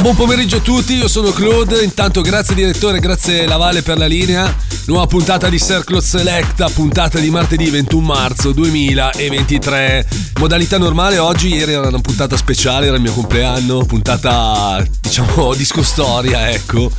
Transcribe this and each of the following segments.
Buon pomeriggio a tutti, io sono Claude, intanto grazie direttore, grazie Lavale per la linea. Nuova puntata di Circle Selecta, puntata di martedì 21 marzo 2023. Modalità normale oggi, ieri era una puntata speciale, era il mio compleanno, puntata diciamo disco storia, ecco.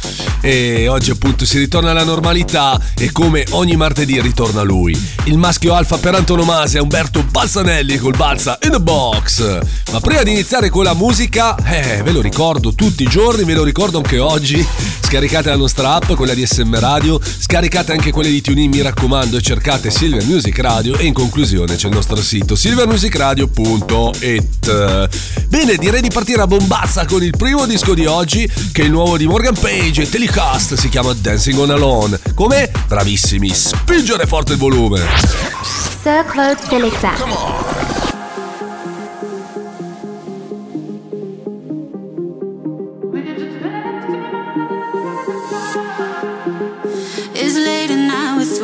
E oggi appunto si ritorna alla normalità e come ogni martedì ritorna lui. Il maschio alfa per antonomasia, Umberto Balzanelli col Balza in the box. Ma prima di iniziare con la musica, eh, ve lo ricordo tutti i giorni, ve lo ricordo anche oggi. Scaricate la nostra app, quella di SM Radio, scaricate anche quelle di TuneIn, mi raccomando, e cercate Silver Music Radio e in conclusione c'è il nostro sito silvermusicradio.it. Bene, direi di partire a bombazza con il primo disco di oggi, che è il nuovo di Morgan Page e Telecast, si chiama Dancing on Alone. Come? Bravissimi, spingere forte il volume. Sir Claude Selecta. It's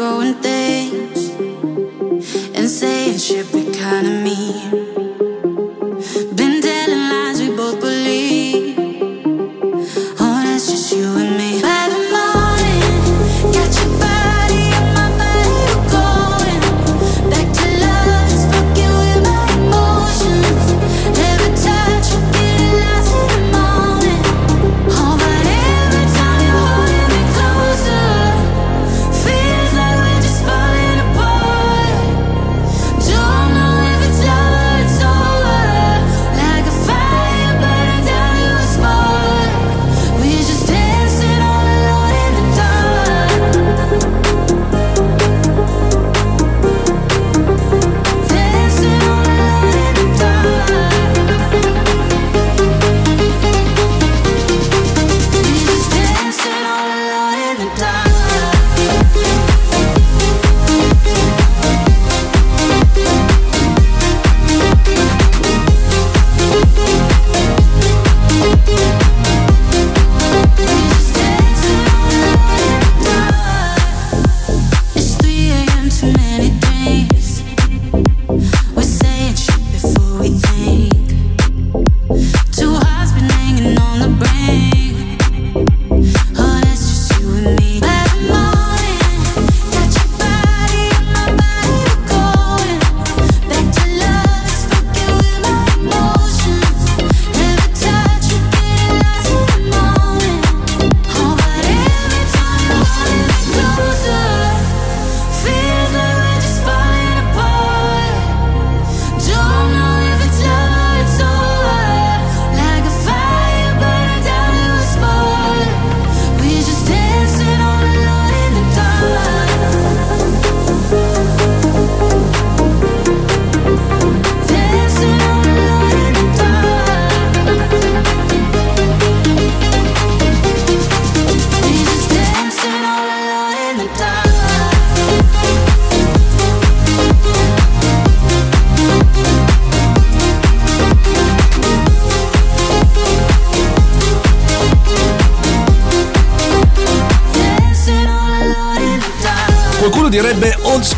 throwing things and saying shit we kinda mean.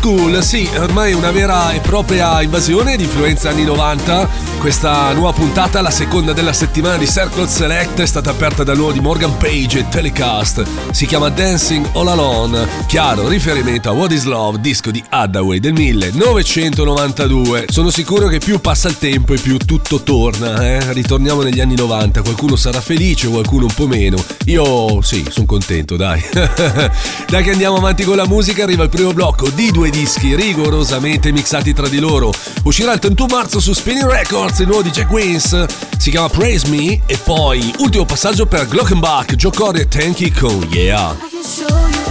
School, sì, ormai una vera e propria invasione di influenza anni 90. Questa nuova puntata, la seconda della settimana di Circle Select, è stata aperta dal nuovo di Morgan Page e Telecast. Si chiama Dancing All Alone, chiaro riferimento a What is Love, disco di Hathaway del 1992. Sono sicuro che più passa il tempo e più tutto torna, eh? Ritorniamo negli anni 90, qualcuno sarà felice, qualcuno un po' meno. Io sì, sono contento, dai. dai che andiamo avanti con la musica, arriva il primo blocco di due dischi rigorosamente mixati tra di loro. Uscirà il 31 marzo su Spinning Records il nuovo Jack Wins, si chiama Praise Me e poi ultimo passaggio per Glockenbach, Joe Corey e Tanky con Yeah.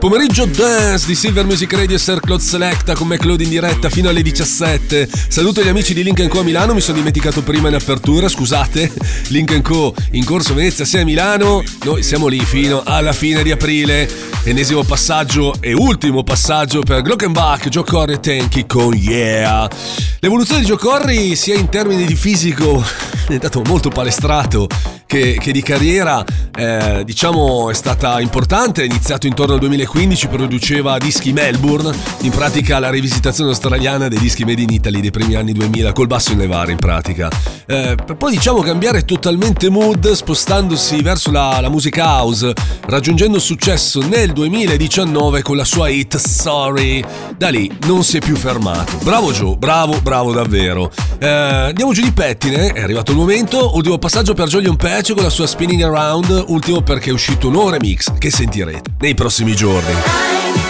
Pomeriggio dance di Silver Music Radio e Sir Claude Selecta con McLeod in diretta fino alle 17. Saluto gli amici di Link Co a Milano, mi sono dimenticato prima in apertura, scusate. Link Co in corso Venezia 6 a Milano, noi siamo lì fino alla fine di aprile. Ennesimo passaggio e ultimo passaggio per Glockenbach, Joe Corri e Tenki con Yeah. L'evoluzione di Joe Corri sia in termini di fisico è diventato molto palestrato che, che di carriera eh, diciamo è stata importante, è iniziato intorno al 2015, produceva dischi Melbourne, in pratica la rivisitazione australiana dei dischi made in Italy dei primi anni 2000 col basso in levare in pratica. Eh, per poi diciamo cambiare totalmente mood spostandosi verso la, la musica house, raggiungendo successo nel 2019 con la sua hit Sorry. Da lì non si è più fermato. Bravo Joe, bravo, bravo davvero. Eh, andiamo giù di pettine, è arrivato il momento, ultimo passaggio per Jolion Pet Patch con la sua Spinning Around, ultimo perché è uscito un remix che sentirete nei prossimi giorni.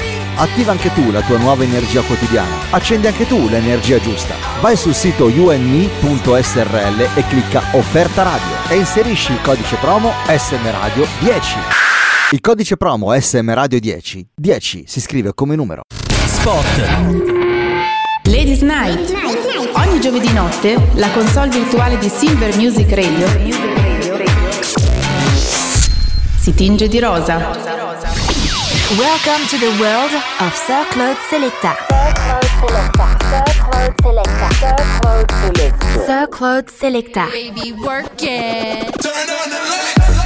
Attiva anche tu la tua nuova energia quotidiana. Accendi anche tu l'energia giusta. Vai sul sito unme.srl e clicca Offerta Radio e inserisci il codice promo SM Radio 10. Il codice promo SM Radio 10, 10 si scrive come numero. Spot. Ladies Night. Ogni giovedì notte la console virtuale di Silver Music Radio si tinge di rosa. Welcome to the world of Sir Claude Selecta. Sir Claude Selecta. Sir Claude Selecta. Baby, work it. Turn on the light.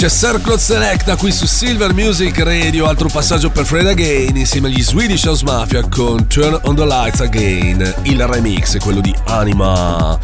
C'è Circle Selecta qui su Silver Music Radio, altro passaggio per Fred Again insieme agli Swedish House Mafia con Turn on the Lights Again, il remix, quello di Anima.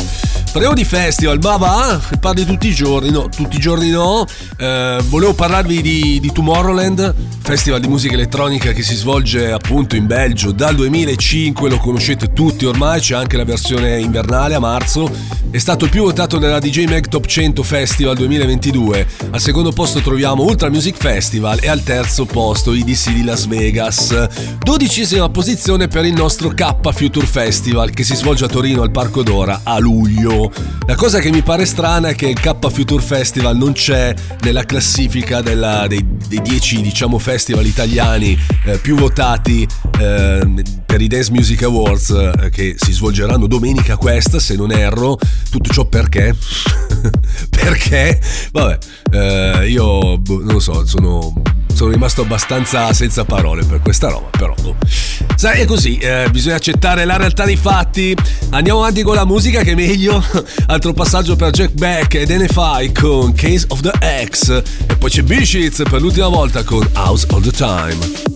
Parliamo di festival, ma va, parli tutti i giorni, no, tutti i giorni no. Eh, volevo parlarvi di, di, Tomorrowland, festival di musica elettronica che si svolge appunto in Belgio dal 2005, lo conoscete tutti ormai, c'è anche la versione invernale a marzo. È stato il più votato nella DJ Mag Top 100 Festival 2022. Al secondo posto troviamo Ultra Music Festival e al terzo posto IDC di Las Vegas. Dodicesima posizione per il nostro K Future Festival che si svolge a Torino al Parco d'Ora a luglio. La cosa che mi pare strana è che il K Future Festival non c'è nella classifica della, dei, 10 diciamo, festival italiani eh, più votati eh, per i Dance Music Awards eh, che si svolgeranno domenica questa, se non erro. Tutto ciò perché? perché? Vabbè, eh, io boh, non lo so, sono sono rimasto abbastanza senza parole per questa roba, però oh. sai è così, eh, bisogna accettare la realtà dei fatti. Andiamo avanti con la musica che è meglio. Altro passaggio per Jack Beck ed NFI con Case of the X e poi c'è Bishitz per l'ultima volta con House All the Time.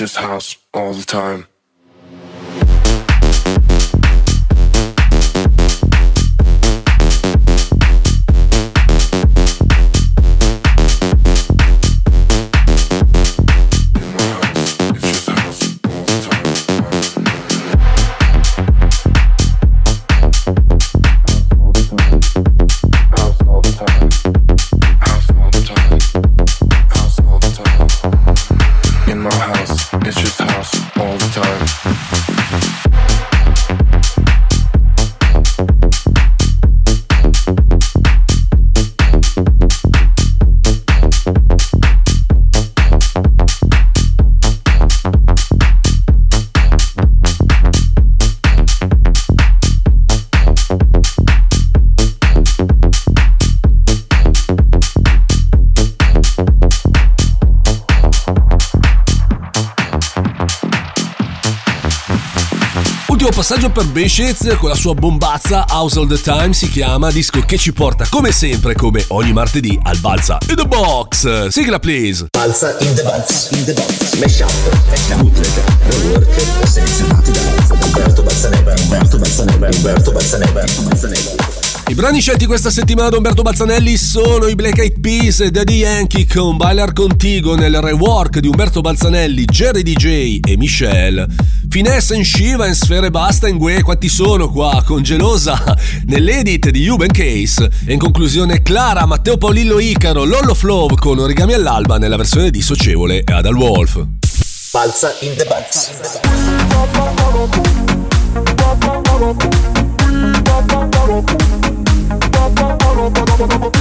Just house all the time. Passaggio per Ben Shades con la sua bombazza House All The Time si chiama disco che ci porta come sempre come ogni martedì al Balza in the Box. Sigla please. Balza in the box, in the box, mash up, bootleg, rework, selezionati da Umberto Balzaneva, Umberto Balzaneva, Umberto Balzaneva, Umberto Balzaneva. I brani scelti questa settimana da Umberto Balzanelli sono i Black Eyed Peas e Daddy Yankee con Bailar Contigo nel rework di Umberto Balzanelli, Jerry DJ e Michelle. Finesse in Shiva in Sfere Basta in Gue, quanti sono qua, con Gelosa nell'edit di Huben Case. E in conclusione Clara, Matteo Paolillo Icaro, Lollo Flow con Origami all'alba nella versione dissocievole e Adal Wolf. Balza in the box. Yo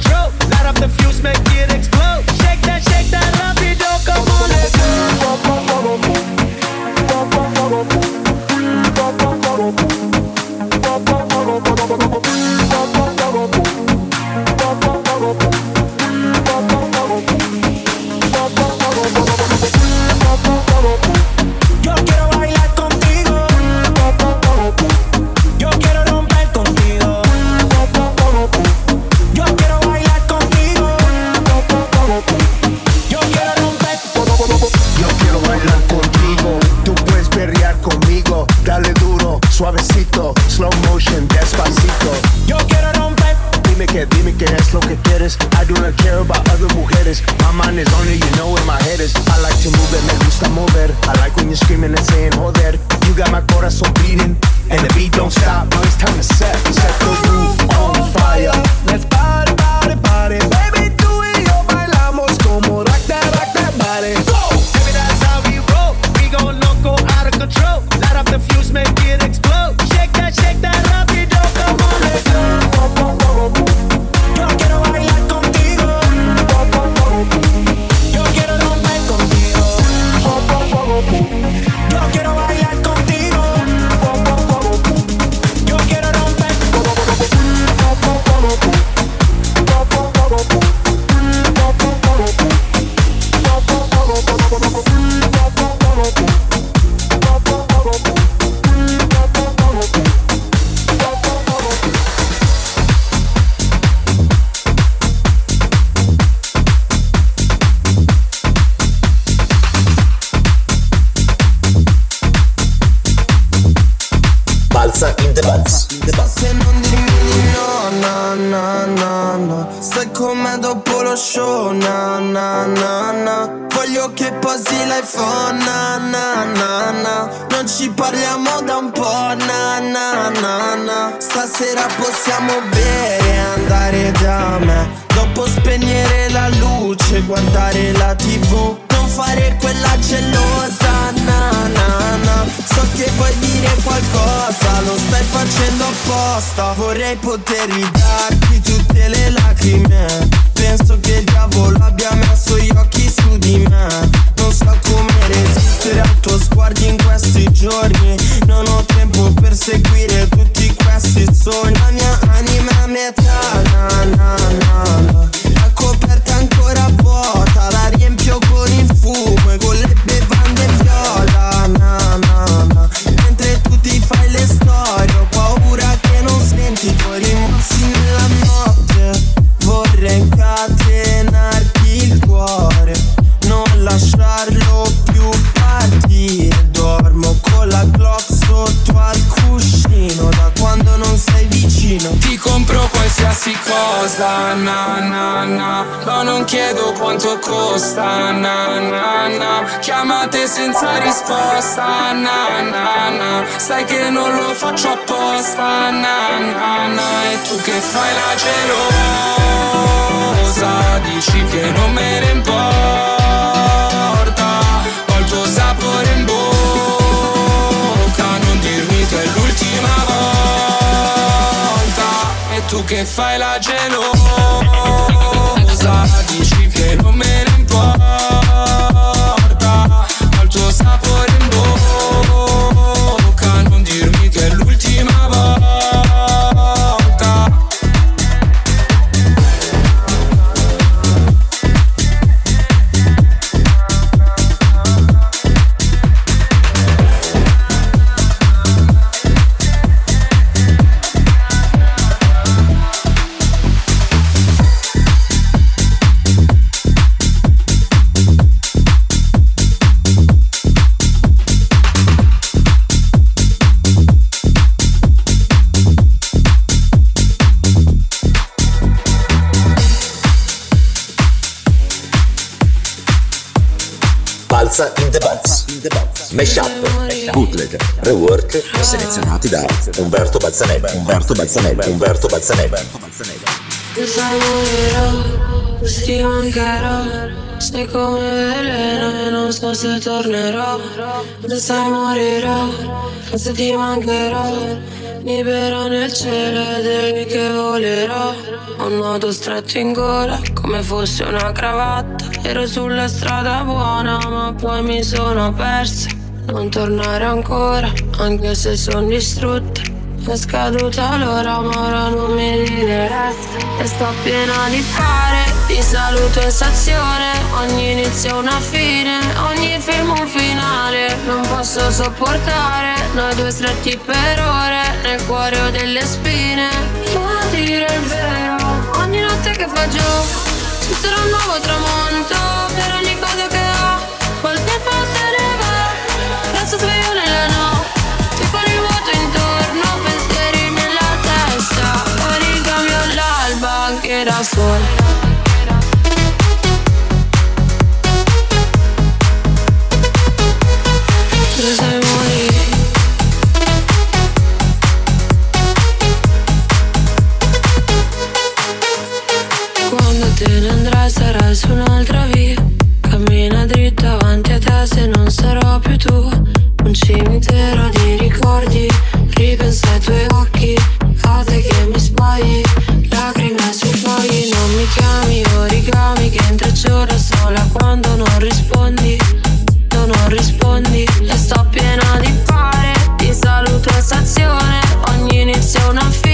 control. Light up the fuse, make it explode. Facendo apposta. Vorrei poter ridarti tutte le lacrime. Penso che il diavolo abbia messo gli occhi su di me. Non so come resistere al tuo sguardo in questi giorni. Non ho tempo per seguire tutti questi sogni quanto costa, na na na. Chiamate senza risposta, na na na. Sai che non lo faccio apposta, na na na. E tu che fai la gelosa Dici che non me ne importa. Ho il tuo sapore in bocca Non dirmi che è l'ultima volta. E tu che fai la gelosa Dici che non me Umberto Balzaneva. Umberto Balzaneva. Umberto. Che sai morirò, ti mancherò Sei come veleno e non so se tornerò Che sai morirò, se ti mancherò Libera nel cielo ed è lì che volerò Ho un nodo stretto in gola come fosse una cravatta Ero sulla strada buona ma poi mi sono persa Non tornare ancora anche se sono distrutta è scaduta l'ora ma ora non mi diresti E sto piena di fare Ti saluto in stazione Ogni inizio una fine Ogni film un finale. Non posso sopportare Noi due stretti per ore Nel cuore ho delle spine. Ma dire il vero Ogni notte che fa giù Ci sarà un nuovo tramonto. Per ogni cosa che Resto sveglio nella notte con il vuoto intorno, pensieri da sola Un cimitero di ricordi, ripenso ai tuoi occhi, a te che mi sbagli, lacrime sui fogli, non mi chiami origami che intrecciolo sola quando non rispondi, tu non rispondi, e sto piena di pare, ti saluto a stazione, ogni inizio una fine.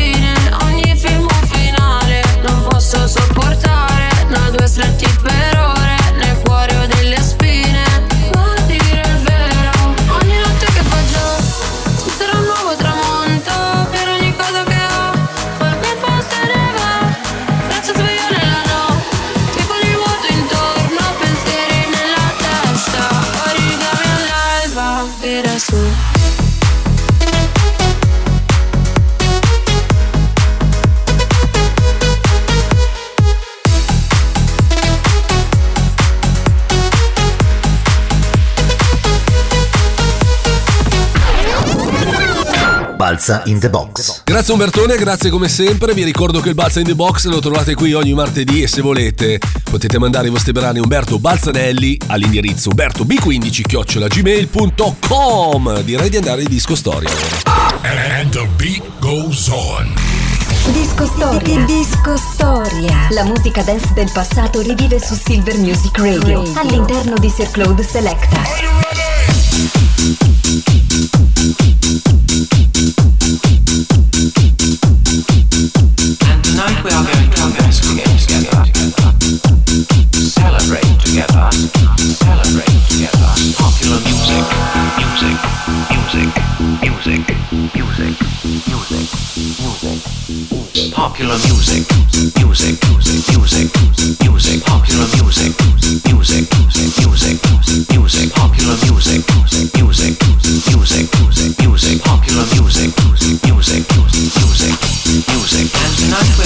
soul. Balza in the box. Grazie Umbertone, grazie come sempre. Vi ricordo che il Balza in the Box lo trovate qui ogni martedì e se volete potete mandare i vostri brani a Umberto Balzanelli all'indirizzo umbertb15-gmail.com. Direi di andare in disco storia. And the beat goes on. Disco Storia. Disco Storia. La musica dance del passato rivive su Silver Music Radio, all'interno di Sir Claude Selecta. Popular music, music, music, music, popular music, music, music, music, popular music, music, music, music, music, popular music, music, music, music. And tonight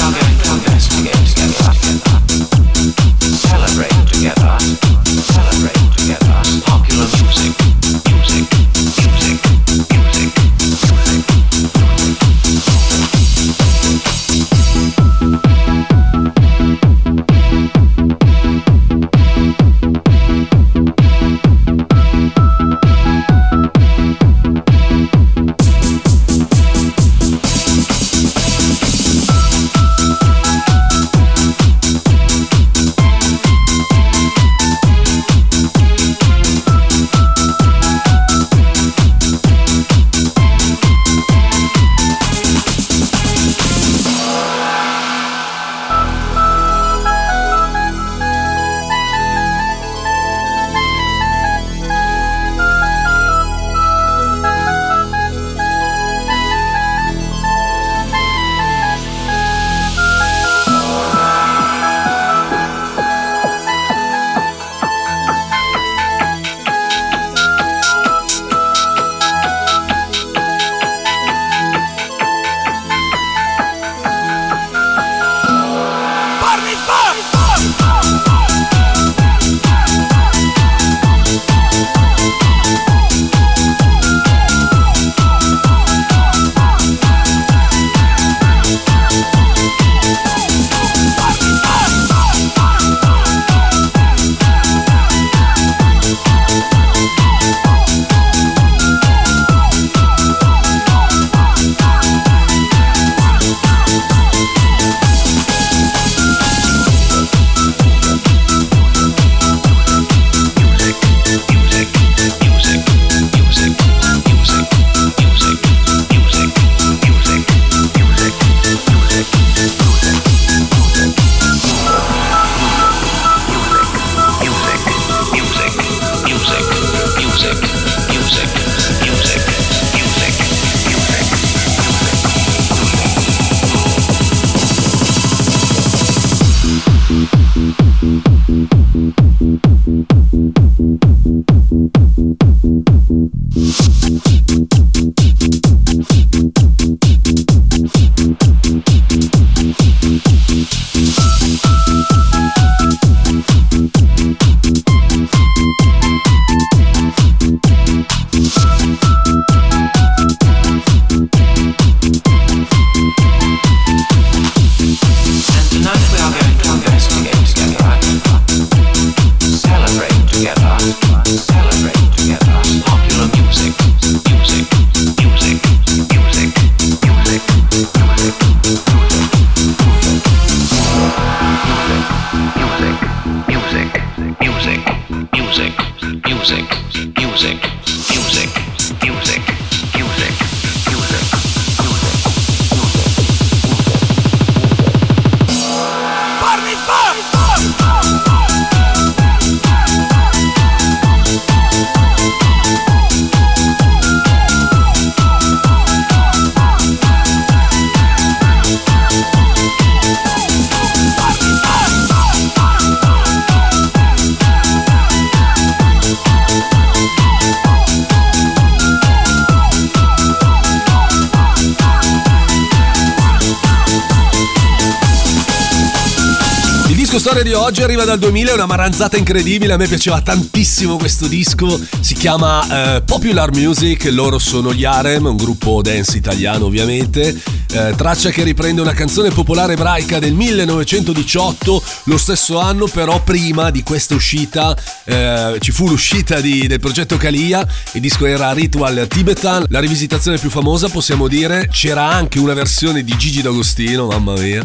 disco storia di oggi arriva dal 2000, è una maranzata incredibile, a me piaceva tantissimo questo disco, si chiama eh, Popular Music, loro sono gli Arem, un gruppo dance italiano ovviamente, eh, traccia che riprende una canzone popolare ebraica del 1918, lo stesso anno però prima di questa uscita eh, ci fu l'uscita di, del progetto Kalia, il disco era Ritual Tibetan, la rivisitazione più famosa possiamo dire, c'era anche una versione di Gigi D'Agostino, mamma mia,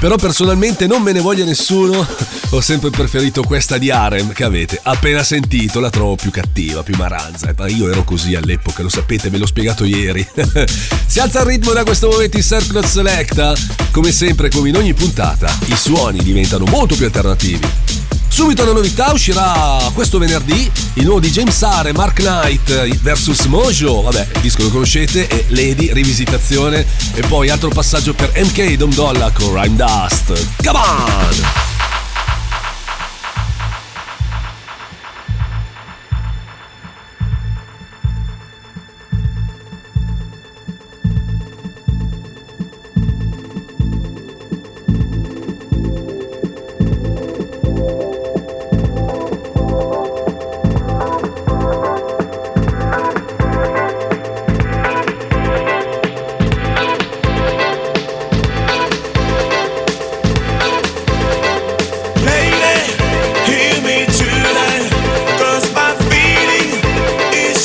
però personalmente non me ne voglia nessuno, ho sempre preferito questa di Arem che avete appena sentito, la trovo più cattiva, più maranza, ma io ero così all'epoca, lo sapete, ve l'ho spiegato ieri. si alza il ritmo da questo momento in Circle Selecta, come sempre come in ogni puntata, i suoni diventano molto più alternativi. Subito la novità uscirà questo venerdì il nuovo di James Are e Mark Knight vs Mojo, vabbè, il disco lo conoscete, e Lady rivisitazione e poi altro passaggio per MK Dom Dolla con Rhyme Dust. Come on!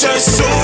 just so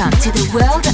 Welcome to the world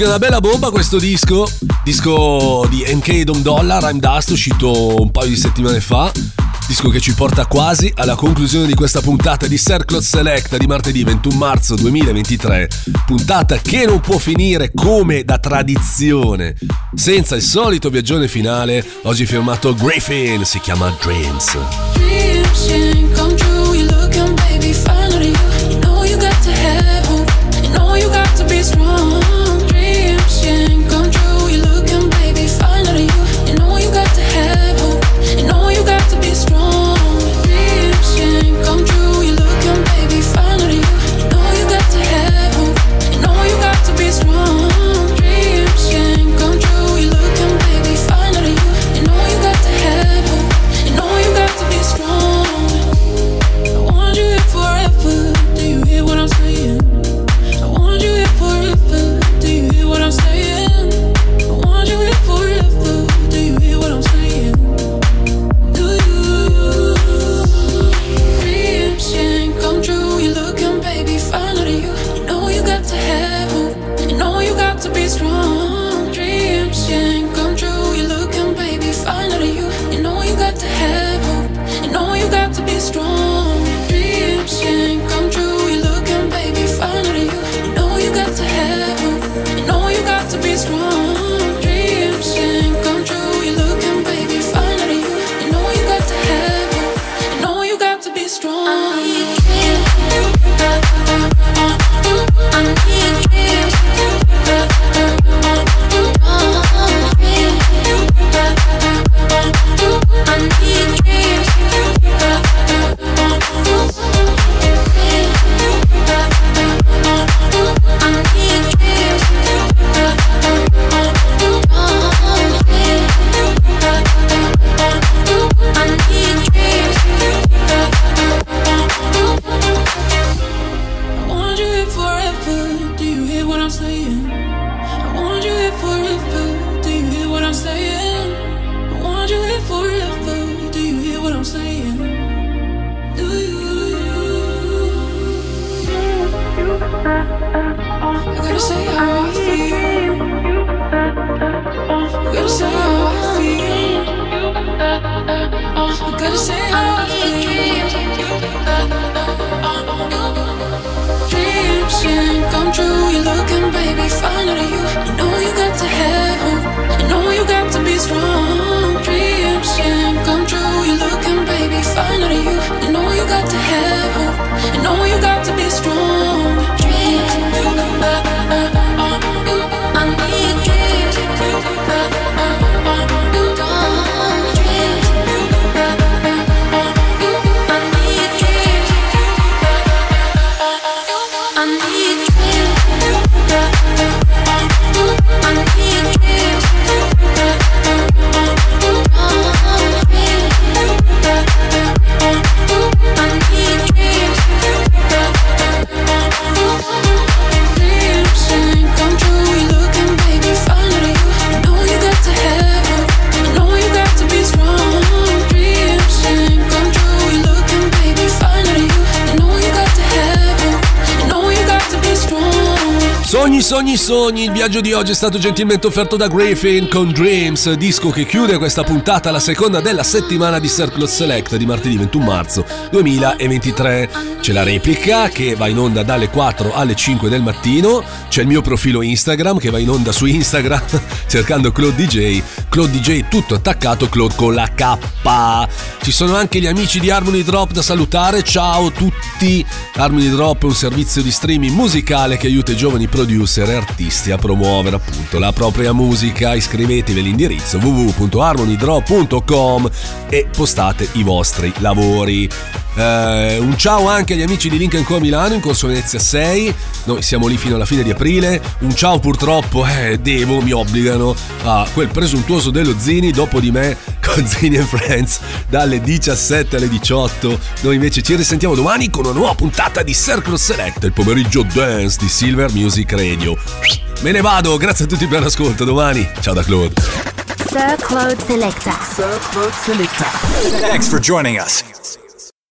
che è una bella bomba questo disco. Disco di NK Dom Dollar, Rhyme Dust, uscito un paio di settimane fa. Disco che ci porta quasi alla conclusione di questa puntata di Circlot Select di martedì 21 marzo 2023. Puntata che non può finire come da tradizione. Senza il solito viaggione finale, oggi firmato Griffin, si chiama Dreams. Dreams Sogni, sogni, il viaggio di oggi è stato gentilmente offerto da Griffin con Dreams, disco che chiude questa puntata, la seconda della settimana di Circle Select di martedì 21 marzo 2023. C'è la replica che va in onda dalle 4 alle 5 del mattino, c'è il mio profilo Instagram che va in onda su Instagram cercando Claude DJ, Claude DJ tutto attaccato, Claude con la K. Ci sono anche gli amici di Harmony Drop da salutare, ciao a tutti. Harmony Drop è un servizio di streaming musicale che aiuta i giovani producer e artisti a promuovere appunto la propria musica. Iscrivetevi all'indirizzo www.harmonydrop.com e postate i vostri lavori. Eh, un ciao anche agli amici di Link Co Milano in Corso Venezia 6. Noi siamo lì fino alla fine di aprile. Un ciao purtroppo, eh, devo, mi obbligano a quel presuntuoso dello Zini dopo di me con Zini and Friends dalle 17 alle 18. Noi invece ci risentiamo domani con una nuova puntata di Circle Select, il pomeriggio dance di Silver Music Radio. Me ne vado, grazie a tutti per l'ascolto. Domani, ciao da Claude. Sir Claude Selecta. Sir Claude Selecta. Thanks for joining us.